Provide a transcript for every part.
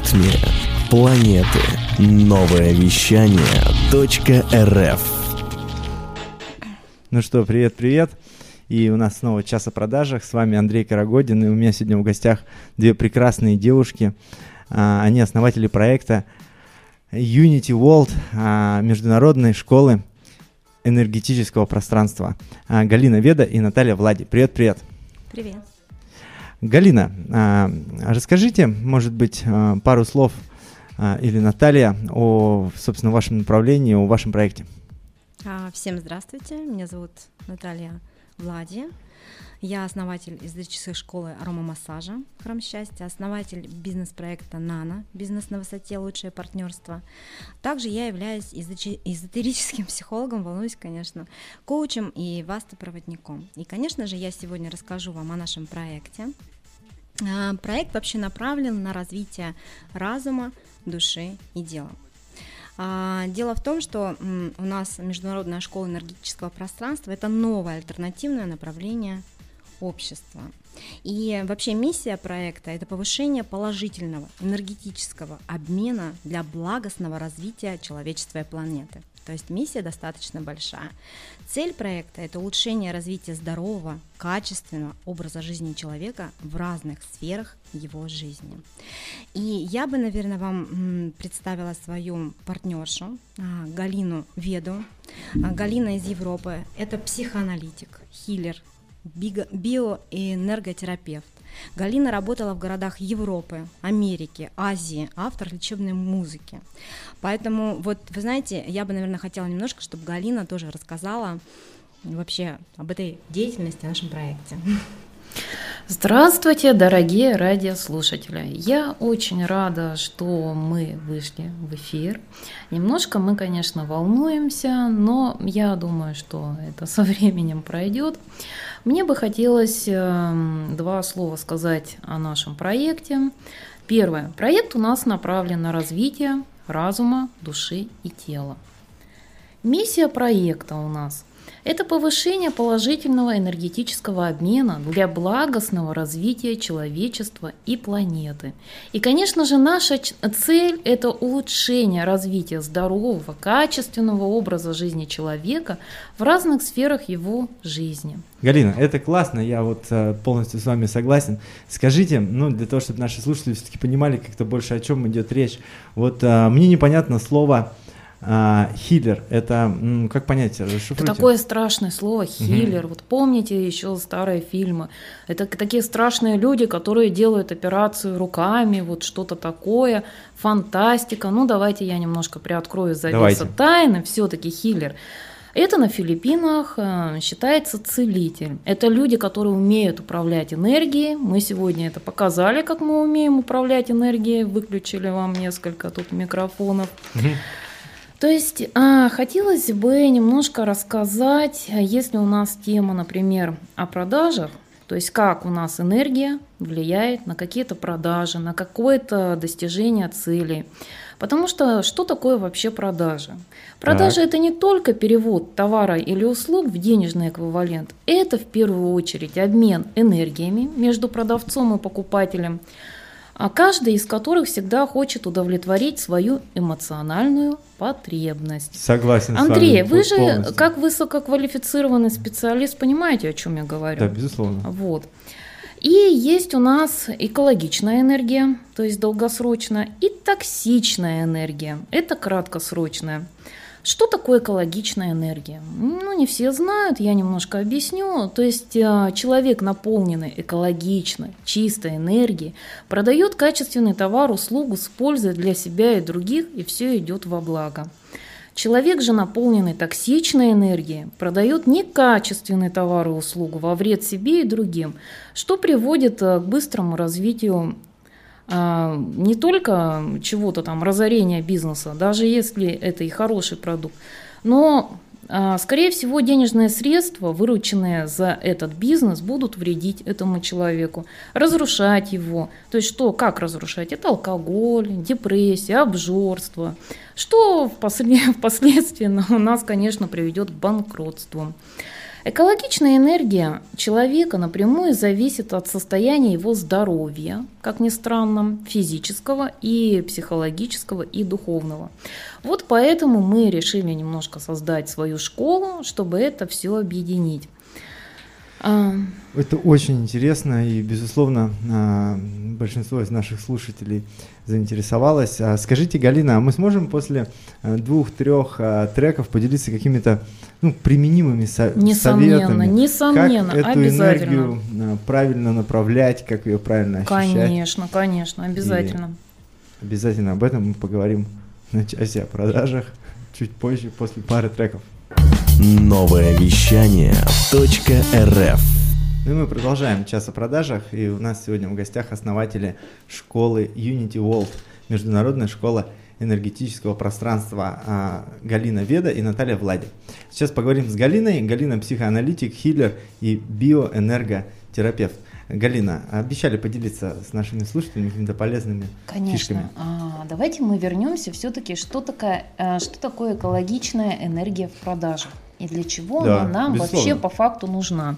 ритме планеты. Новое вещание .рф Ну что, привет-привет. И у нас снова час о продажах. С вами Андрей Карагодин. И у меня сегодня в гостях две прекрасные девушки. А, они основатели проекта Unity World, а, международной школы энергетического пространства. А, Галина Веда и Наталья Влади. Привет-привет. Привет. Галина, а, расскажите, может быть, а, пару слов а, или Наталья о, собственно, вашем направлении, о вашем проекте. Всем здравствуйте, меня зовут Наталья Влади. Я основатель эзотерической школы аромамассажа «Храм счастья», основатель бизнес-проекта «Нано», бизнес на высоте, лучшее партнерство. Также я являюсь эзотерическим психологом, волнуюсь, конечно, коучем и вастопроводником. И, конечно же, я сегодня расскажу вам о нашем проекте. А, проект вообще направлен на развитие разума, души и дела. А, дело в том, что у нас Международная школа энергетического пространства – это новое альтернативное направление общества. И вообще миссия проекта – это повышение положительного энергетического обмена для благостного развития человечества и планеты. То есть миссия достаточно большая. Цель проекта – это улучшение развития здорового, качественного образа жизни человека в разных сферах его жизни. И я бы, наверное, вам представила свою партнершу а, Галину Веду. А, Галина из Европы – это психоаналитик, хиллер, биоэнерготерапевт. Галина работала в городах Европы, Америки, Азии, автор лечебной музыки. Поэтому, вот, вы знаете, я бы, наверное, хотела немножко, чтобы Галина тоже рассказала вообще об этой деятельности, о нашем проекте. Здравствуйте, дорогие радиослушатели! Я очень рада, что мы вышли в эфир. Немножко мы, конечно, волнуемся, но я думаю, что это со временем пройдет. Мне бы хотелось эм, два слова сказать о нашем проекте. Первое. Проект у нас направлен на развитие разума, души и тела. Миссия проекта у нас это повышение положительного энергетического обмена для благостного развития человечества и планеты. И, конечно же, наша цель – это улучшение развития здорового, качественного образа жизни человека в разных сферах его жизни. Галина, это классно, я вот э, полностью с вами согласен. Скажите, ну, для того, чтобы наши слушатели все-таки понимали как-то больше, о чем идет речь. Вот э, мне непонятно слово а, хиллер, это как понять? Это такое страшное слово хиллер. Угу. Вот помните еще старые фильмы? Это такие страшные люди, которые делают операцию руками, вот что-то такое, фантастика. Ну давайте я немножко приоткрою завесу тайны. Все-таки хиллер. Это на Филиппинах э, считается целитель. Это люди, которые умеют управлять энергией. Мы сегодня это показали, как мы умеем управлять энергией. Выключили вам несколько тут микрофонов. Угу. То есть а, хотелось бы немножко рассказать, если у нас тема, например, о продажах, то есть как у нас энергия влияет на какие-то продажи, на какое-то достижение целей. Потому что что такое вообще продажи? Продажи так. это не только перевод товара или услуг в денежный эквивалент, это в первую очередь обмен энергиями между продавцом и покупателем, а каждый из которых всегда хочет удовлетворить свою эмоциональную потребность. Согласен Андрей, с вами вы же полностью. как высококвалифицированный специалист понимаете, о чем я говорю? Да, безусловно. Вот. И есть у нас экологичная энергия, то есть долгосрочная, и токсичная энергия, это краткосрочная. Что такое экологичная энергия? Ну, не все знают, я немножко объясню. То есть э, человек, наполненный экологичной, чистой энергией, продает качественный товар, услугу с пользой для себя и других, и все идет во благо. Человек же, наполненный токсичной энергией, продает некачественный товар и услугу во вред себе и другим, что приводит э, к быстрому развитию а, не только чего-то там, разорения бизнеса, даже если это и хороший продукт, но а, Скорее всего, денежные средства, вырученные за этот бизнес, будут вредить этому человеку, разрушать его. То есть что, как разрушать? Это алкоголь, депрессия, обжорство, что впоследствии у нас, конечно, приведет к банкротству. Экологичная энергия человека напрямую зависит от состояния его здоровья, как ни странно, физического и психологического и духовного. Вот поэтому мы решили немножко создать свою школу, чтобы это все объединить. А, это очень интересно, и, безусловно, а, большинство из наших слушателей заинтересовалось. А скажите, Галина, а мы сможем после двух-трех треков поделиться какими-то ну, применимыми со- несомненно, советами? Несомненно, как эту энергию правильно направлять, как ее правильно ощущать? Конечно, конечно, обязательно. И обязательно об этом мы поговорим на части о продажах чуть позже, после пары треков. Новое вещание .рф ну и мы продолжаем час о продажах, и у нас сегодня в гостях основатели школы Unity World, международная школа энергетического пространства а, Галина Веда и Наталья Влади. Сейчас поговорим с Галиной. Галина психоаналитик, хиллер и биоэнерготерапевт. Галина, обещали поделиться с нашими слушателями какими-то полезными Конечно. фишками. А, давайте мы вернемся все-таки, что, такое, э, что такое экологичная энергия в продажах и для чего да, она нам безусловно. вообще по факту нужна.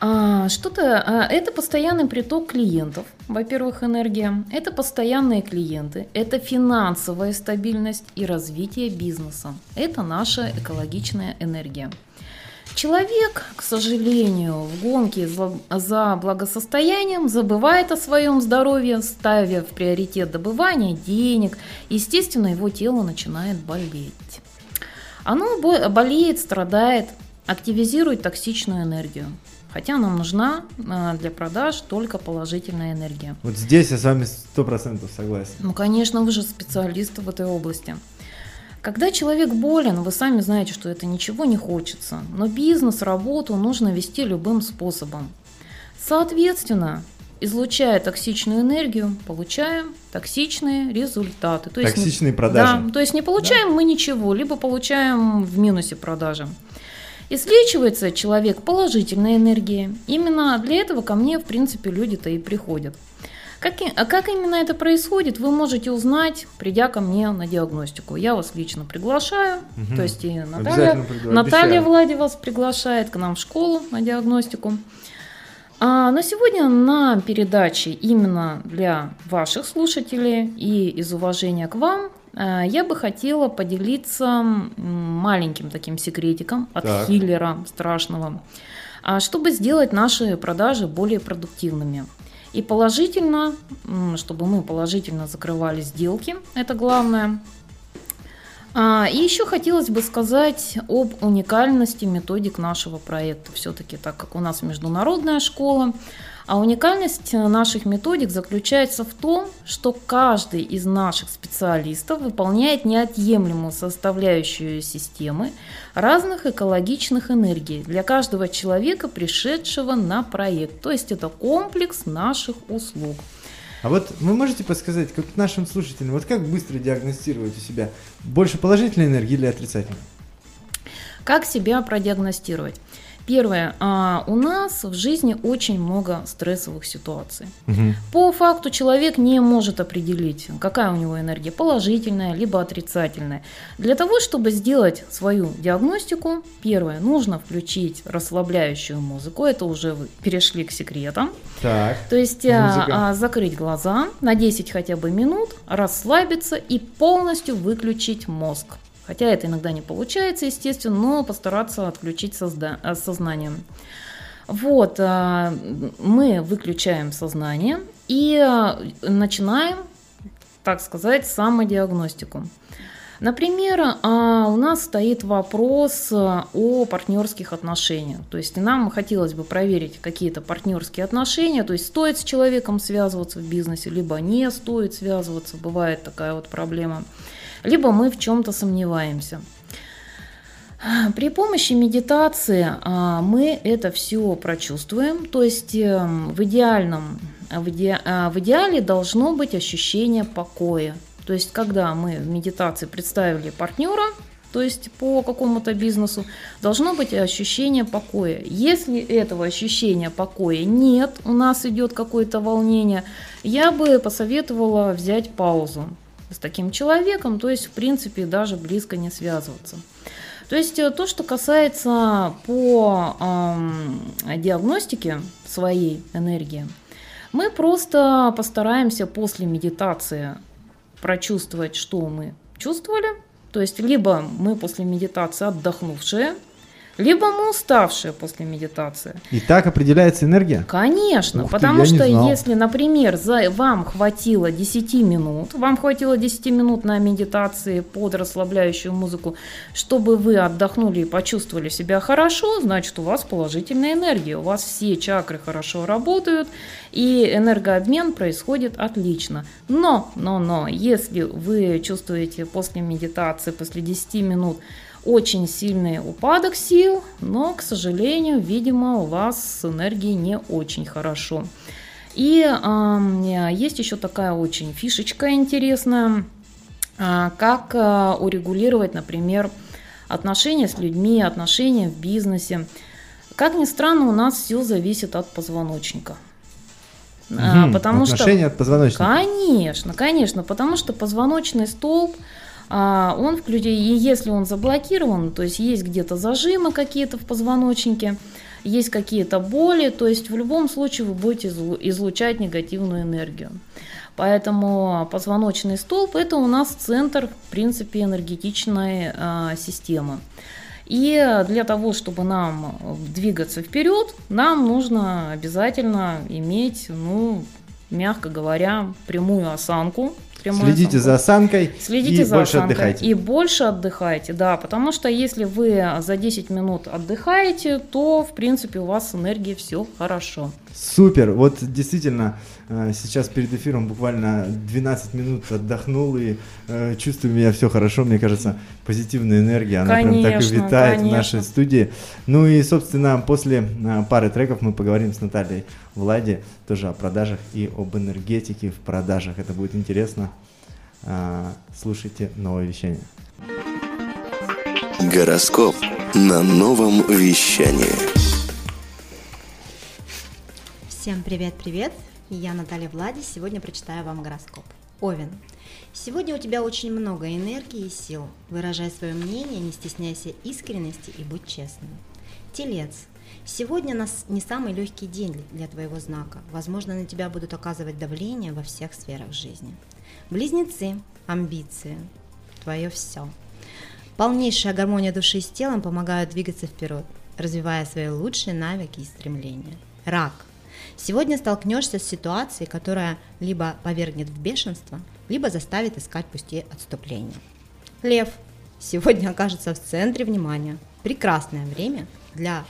А, что-то, а, это постоянный приток клиентов, во-первых, энергия, это постоянные клиенты, это финансовая стабильность и развитие бизнеса. Это наша экологичная энергия. Человек, к сожалению, в гонке за благосостоянием забывает о своем здоровье, ставя в приоритет добывания денег. Естественно, его тело начинает болеть. Оно болеет, страдает, активизирует токсичную энергию. Хотя нам нужна а, для продаж только положительная энергия. Вот здесь я с вами сто процентов согласен. Ну, конечно, вы же специалисты в этой области. Когда человек болен, вы сами знаете, что это ничего не хочется, но бизнес, работу нужно вести любым способом. Соответственно, излучая токсичную энергию, получаем токсичные результаты. То Токсичные не, продажи. Да, то есть не получаем да. мы ничего, либо получаем в минусе продажи. Излечивается человек положительной энергией. Именно для этого ко мне, в принципе, люди-то и приходят. Как, а как именно это происходит, вы можете узнать, придя ко мне на диагностику. Я вас лично приглашаю, угу. то есть и Наталья, Наталья Влади вас приглашает к нам в школу на диагностику. А на сегодня на передаче именно для ваших слушателей и из уважения к вам я бы хотела поделиться маленьким таким секретиком от так. хиллера страшного, а, чтобы сделать наши продажи более продуктивными. И положительно, чтобы мы положительно закрывали сделки, это главное. А, и еще хотелось бы сказать об уникальности методик нашего проекта. Все-таки, так как у нас международная школа, а уникальность наших методик заключается в том, что каждый из наших специалистов выполняет неотъемлемую составляющую системы разных экологичных энергий для каждого человека, пришедшего на проект. То есть это комплекс наших услуг. А вот вы можете подсказать, как нашим слушателям, вот как быстро диагностировать у себя больше положительной энергии или отрицательной? Как себя продиагностировать? Первое. А, у нас в жизни очень много стрессовых ситуаций. Угу. По факту человек не может определить, какая у него энергия, положительная либо отрицательная. Для того, чтобы сделать свою диагностику, первое, нужно включить расслабляющую музыку. Это уже вы перешли к секретам. Так. То есть а, а, закрыть глаза на 10 хотя бы минут, расслабиться и полностью выключить мозг. Хотя это иногда не получается, естественно, но постараться отключить созда- э, сознание. Вот, э, мы выключаем сознание и э, начинаем, так сказать, самодиагностику. Например, у нас стоит вопрос о партнерских отношениях. То есть нам хотелось бы проверить какие-то партнерские отношения, то есть стоит с человеком связываться в бизнесе, либо не стоит связываться, бывает такая вот проблема либо мы в чем-то сомневаемся. При помощи медитации а, мы это все прочувствуем, то есть эм, в идеальном, в, иде, а, в идеале должно быть ощущение покоя. То есть когда мы в медитации представили партнера, то есть по какому-то бизнесу, должно быть ощущение покоя. Если этого ощущения покоя нет, у нас идет какое-то волнение, я бы посоветовала взять паузу с таким человеком, то есть, в принципе, даже близко не связываться. То есть э, то, что касается по эм, диагностике своей энергии, мы просто постараемся после медитации прочувствовать, что мы чувствовали. То есть либо мы после медитации отдохнувшие, либо мы уставшие после медитации. И так определяется энергия? Конечно, Ух ты, потому не что если, например, за, вам хватило 10 минут, вам хватило 10 минут на медитации под расслабляющую музыку, чтобы вы отдохнули и почувствовали себя хорошо, значит у вас положительная энергия, у вас все чакры хорошо работают, и энергообмен происходит отлично. Но, но, но, если вы чувствуете после медитации, после 10 минут очень сильный упадок сил, но, к сожалению, видимо, у вас с энергией не очень хорошо. И а, есть еще такая очень фишечка интересная, а, как а, урегулировать, например, отношения с людьми, отношения в бизнесе. Как ни странно, у нас все зависит от позвоночника. Мгм. Потому что Отношения от позвоночника. Конечно, конечно, потому что позвоночный столб, он включен, и если он заблокирован, то есть есть где-то зажимы какие-то в позвоночнике, есть какие-то боли, то есть в любом случае вы будете излу- излучать негативную энергию. Поэтому позвоночный столб это у нас центр, в принципе, энергетичной а, системы. И для того, чтобы нам двигаться вперед, нам нужно обязательно иметь, ну, мягко говоря, прямую осанку. Следите осанку. за осанкой Следите и за больше осанкой. отдыхайте. И больше отдыхайте, да, потому что если вы за 10 минут отдыхаете, то, в принципе, у вас с энергией все хорошо. Супер. Вот действительно, сейчас перед эфиром буквально 12 минут отдохнул и э, чувствую меня все хорошо. Мне кажется, позитивная энергия, она прям так и Конечно, витает в конечно. нашей студии. Ну и, собственно, после э, пары треков мы поговорим с Натальей Влади тоже о продажах и об энергетике в продажах. Это будет интересно. А, Слушайте новое вещание. Гороскоп на новом вещании. Всем привет-привет! Я Наталья Влади. Сегодня прочитаю вам гороскоп. Овен. Сегодня у тебя очень много энергии и сил. Выражай свое мнение, не стесняйся искренности и будь честным. Телец. Сегодня нас не самый легкий день для- твоего знака. Возможно, на тебя будут оказывать давление во всех сферах жизни. Близнецы. Амбиции. Твое все. Полнейшая гармония души с телом помогают двигаться вперед, развивая свои лучшие навыки и стремления. Рак. Сегодня столкнешься с ситуацией, которая либо повергнет в бешенство, либо заставит искать пути отступления. Лев. Сегодня окажется в центре внимания. Прекрасное время для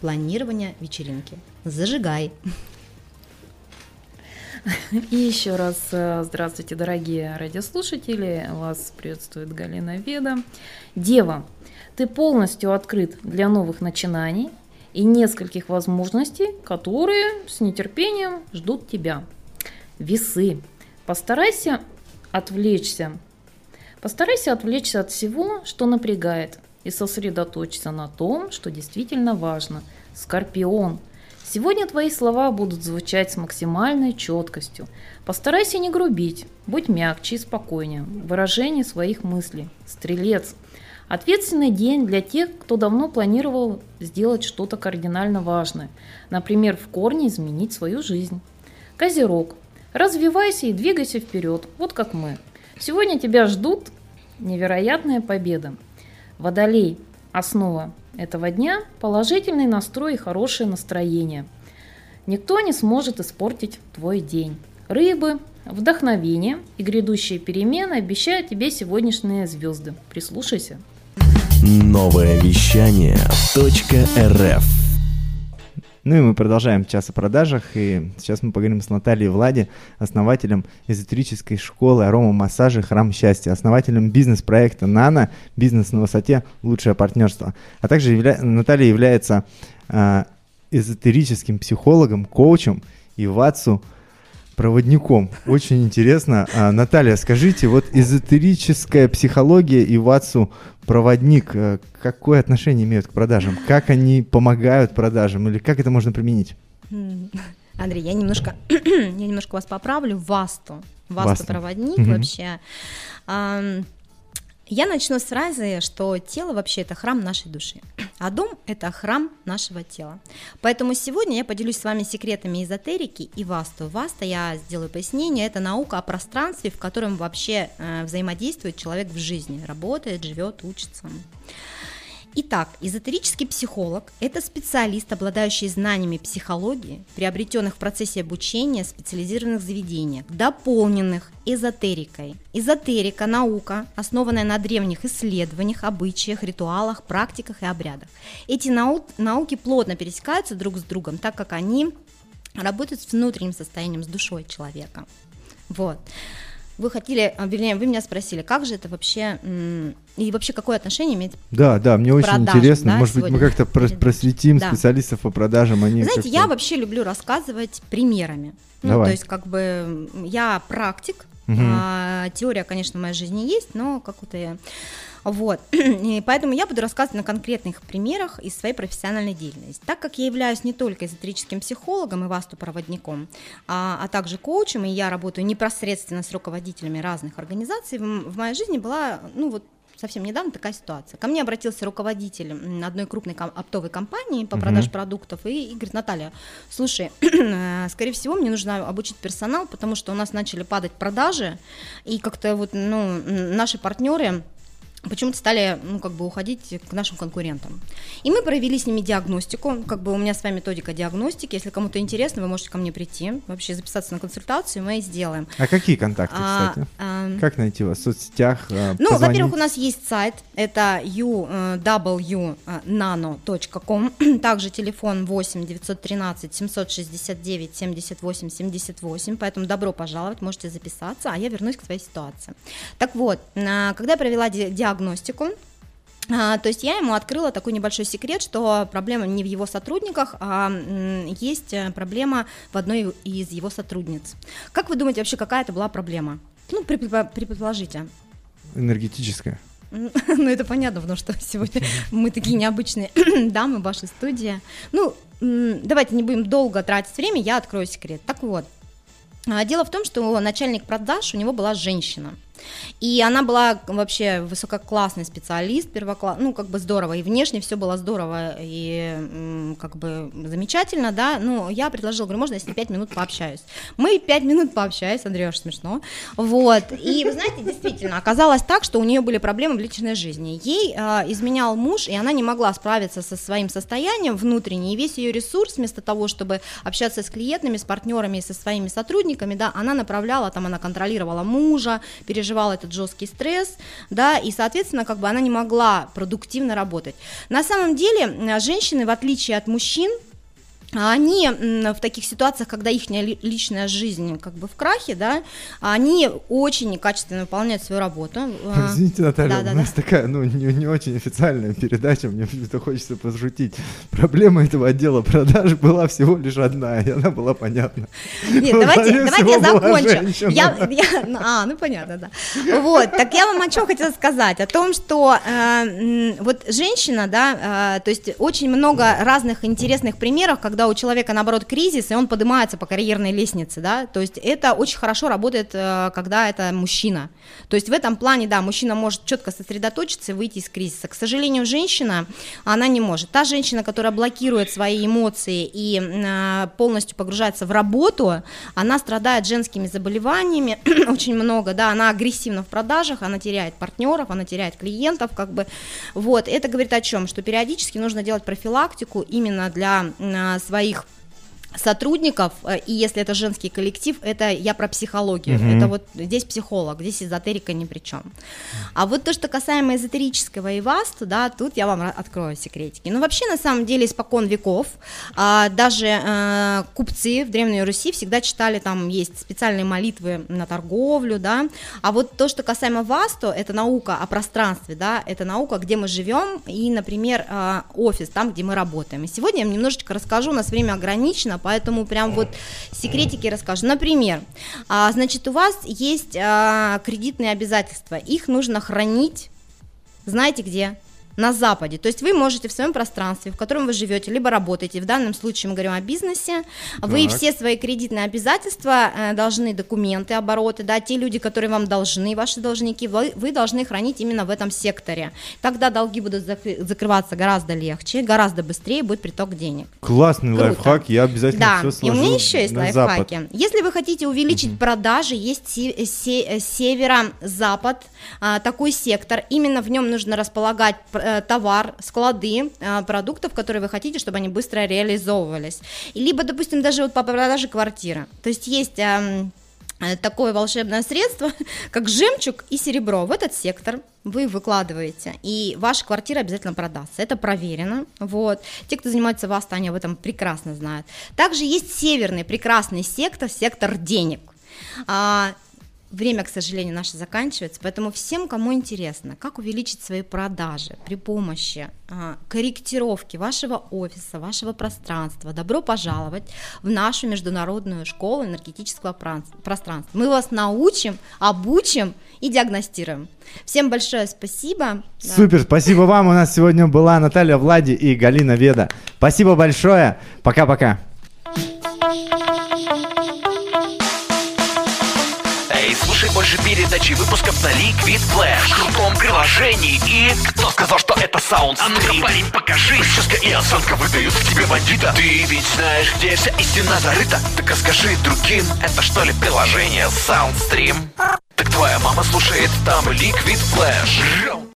планирования вечеринки. Зажигай. И еще раз э, здравствуйте, дорогие радиослушатели. Вас приветствует Галина Веда. Дева, ты полностью открыт для новых начинаний и нескольких возможностей, которые с нетерпением ждут тебя. Весы. Постарайся отвлечься. Постарайся отвлечься от всего, что напрягает, и сосредоточься на том, что действительно важно. Скорпион. Сегодня твои слова будут звучать с максимальной четкостью. Постарайся не грубить, будь мягче и спокойнее в выражении своих мыслей. Стрелец. Ответственный день для тех, кто давно планировал сделать что-то кардинально важное. Например, в корне изменить свою жизнь. Козерог. Развивайся и двигайся вперед, вот как мы. Сегодня тебя ждут невероятная победа. Водолей. Основа этого дня – положительный настрой и хорошее настроение. Никто не сможет испортить твой день. Рыбы, вдохновение и грядущие перемены обещают тебе сегодняшние звезды. Прислушайся. Новое вещание .рф Ну и мы продолжаем час о продажах, и сейчас мы поговорим с Натальей Влади, основателем эзотерической школы арома массажа «Храм счастья», основателем бизнес-проекта «Нано. Бизнес на высоте. Лучшее партнерство». А также явля- Наталья является а, эзотерическим психологом, коучем и ватсу проводником. Очень интересно. А, Наталья, скажите, вот эзотерическая психология и ватсу проводник, э, какое отношение имеют к продажам? Как они помогают продажам? Или как это можно применить? Андрей, я немножко, я немножко вас поправлю. Васту. Васту. Васту проводник Мгм. вообще. Я начну с фразы, что тело вообще это храм нашей души, а дом это храм нашего тела. Поэтому сегодня я поделюсь с вами секретами эзотерики и васту. Васта, я сделаю пояснение, это наука о пространстве, в котором вообще э, взаимодействует человек в жизни, работает, живет, учится. Итак, эзотерический психолог – это специалист, обладающий знаниями психологии, приобретенных в процессе обучения в специализированных заведениях, дополненных эзотерикой. Эзотерика – наука, основанная на древних исследованиях, обычаях, ритуалах, практиках и обрядах. Эти нау- науки плотно пересекаются друг с другом, так как они работают с внутренним состоянием, с душой человека. Вот вы хотели, а, вернее, вы меня спросили, как же это вообще, и вообще какое отношение имеет Да, да, мне очень продажам, интересно, да, может быть, мы как-то просветим да. специалистов по продажам, они Знаете, я вообще люблю рассказывать примерами. Ну, Давай. то есть, как бы, я практик, угу. а, теория, конечно, в моей жизни есть, но как-то я вот. И поэтому я буду рассказывать на конкретных примерах из своей профессиональной деятельности. Так как я являюсь не только эзотерическим психологом и васту-проводником, а, а также коучем, и я работаю непосредственно с руководителями разных организаций, в, в моей жизни была, ну вот, совсем недавно такая ситуация. Ко мне обратился руководитель одной крупной оптовой компании по продаже uh-huh. продуктов и, и говорит, Наталья, слушай, э, скорее всего, мне нужно обучить персонал, потому что у нас начали падать продажи, и как-то вот, ну, наши партнеры почему-то стали, ну, как бы уходить к нашим конкурентам. И мы провели с ними диагностику, как бы у меня своя методика диагностики, если кому-то интересно, вы можете ко мне прийти, вообще записаться на консультацию, мы сделаем. А какие контакты, а, кстати? А, как найти вас в соцсетях? А, ну, во-первых, у нас есть сайт, это uwnano.com, э, также телефон 8 913 769 78 78, поэтому добро пожаловать, можете записаться, а я вернусь к своей ситуации. Так вот, а, когда я провела диагностику, диагностику. А, то есть я ему открыла такой небольшой секрет, что проблема не в его сотрудниках, а есть э, проблема в одной из его сотрудниц. Как вы думаете вообще, какая это была проблема? Ну, предположите. Энергетическая. Ну, это понятно, потому что сегодня мы такие необычные дамы в вашей студии. Ну, давайте не будем долго тратить время, я открою секрет. Так вот, а, дело в том, что начальник продаж у него была женщина. И она была вообще высококлассный специалист, первокласс, ну, как бы здорово, и внешне все было здорово и как бы замечательно, да, ну, я предложила, говорю, можно я с ней 5 минут пообщаюсь. Мы 5 минут пообщались, Андрей, смешно, вот, и, вы знаете, действительно, оказалось так, что у нее были проблемы в личной жизни. Ей э, изменял муж, и она не могла справиться со своим состоянием внутренним, и весь ее ресурс, вместо того, чтобы общаться с клиентами, с партнерами и со своими сотрудниками, да, она направляла, там, она контролировала мужа, переживала переживала этот жесткий стресс, да, и, соответственно, как бы она не могла продуктивно работать. На самом деле, женщины, в отличие от мужчин, они в таких ситуациях, когда их личная жизнь как бы в крахе, да, они очень качественно выполняют свою работу. А, Извините, Наталья, да, у да, нас да. такая, ну, не, не очень официальная передача, мне почему-то хочется пошутить. Проблема этого отдела продаж была всего лишь одна, и она была понятна. Нет, давайте, давайте я закончу. Я, я, ну, а, ну понятно, да. Вот, так я вам о чем хотела сказать, о том, что э, вот женщина, да, э, то есть очень много разных интересных примеров, когда когда у человека, наоборот, кризис, и он поднимается по карьерной лестнице, да, то есть это очень хорошо работает, э, когда это мужчина. То есть в этом плане, да, мужчина может четко сосредоточиться и выйти из кризиса. К сожалению, женщина, она не может. Та женщина, которая блокирует свои эмоции и э, полностью погружается в работу, она страдает женскими заболеваниями очень много, да, она агрессивна в продажах, она теряет партнеров, она теряет клиентов, как бы, вот, это говорит о чем, что периодически нужно делать профилактику именно для э, своих сотрудников, э, и если это женский коллектив, это я про психологию, mm-hmm. это вот здесь психолог, здесь эзотерика ни при чем. А вот то, что касаемо эзотерического и васту, да, тут я вам открою секретики. Ну, вообще, на самом деле, испокон веков, а, даже а, купцы в Древней Руси всегда читали, там есть специальные молитвы на торговлю, да, а вот то, что касаемо васту, это наука о пространстве, да, это наука, где мы живем, и, например, а, офис, там, где мы работаем. И сегодня я вам немножечко расскажу, у нас время ограничено, поэтому прям вот секретики расскажу. Например, а, значит, у вас есть а, кредитные обязательства, их нужно хранить, знаете где? На Западе. То есть вы можете в своем пространстве, в котором вы живете, либо работаете, в данном случае мы говорим о бизнесе, вы Так. все свои кредитные обязательства э, должны, документы, обороты, да, те люди, которые вам должны, ваши должники, вы, вы должны хранить именно в этом секторе. Тогда долги будут закры- закрываться гораздо легче, гораздо быстрее будет приток денег. Классный Круто. лайфхак, я обязательно Да, все и сложу у меня еще есть лайфхаки. Запад. Если вы хотите увеличить продажи, есть се- се- северо-запад, а, такой сектор. Именно в нем нужно располагать товар, склады а, продуктов, которые вы хотите, чтобы они быстро реализовывались. Либо, допустим, даже вот по продаже квартиры. То есть есть эм, э, такое волшебное средство, как жемчуг и серебро. В этот сектор вы выкладываете, и ваша квартира обязательно продастся. Это проверено. Вот. Те, кто занимается в Астане, об этом прекрасно знают. Также есть северный прекрасный сектор, сектор денег. Время, к сожалению, наше заканчивается, поэтому всем, кому интересно, как увеличить свои продажи при помощи а, корректировки вашего офиса, вашего пространства, добро пожаловать в нашу международную школу энергетического пространства. Мы вас научим, обучим и диагностируем. Всем большое спасибо. Супер, спасибо вам. У нас сегодня была Наталья Влади и Галина Веда. Спасибо большое. Пока-пока. Больше передачи выпусков на Liquid Flash. В крутом приложении. И... Кто сказал, что это саунд? А ну-ка, парень, покажи. Прическа и осанка выдают тебе бандита. Ты ведь знаешь, где вся истина зарыта? Так расскажи другим, это что ли приложение Soundstream? Так твоя мама слушает там Liquid Flash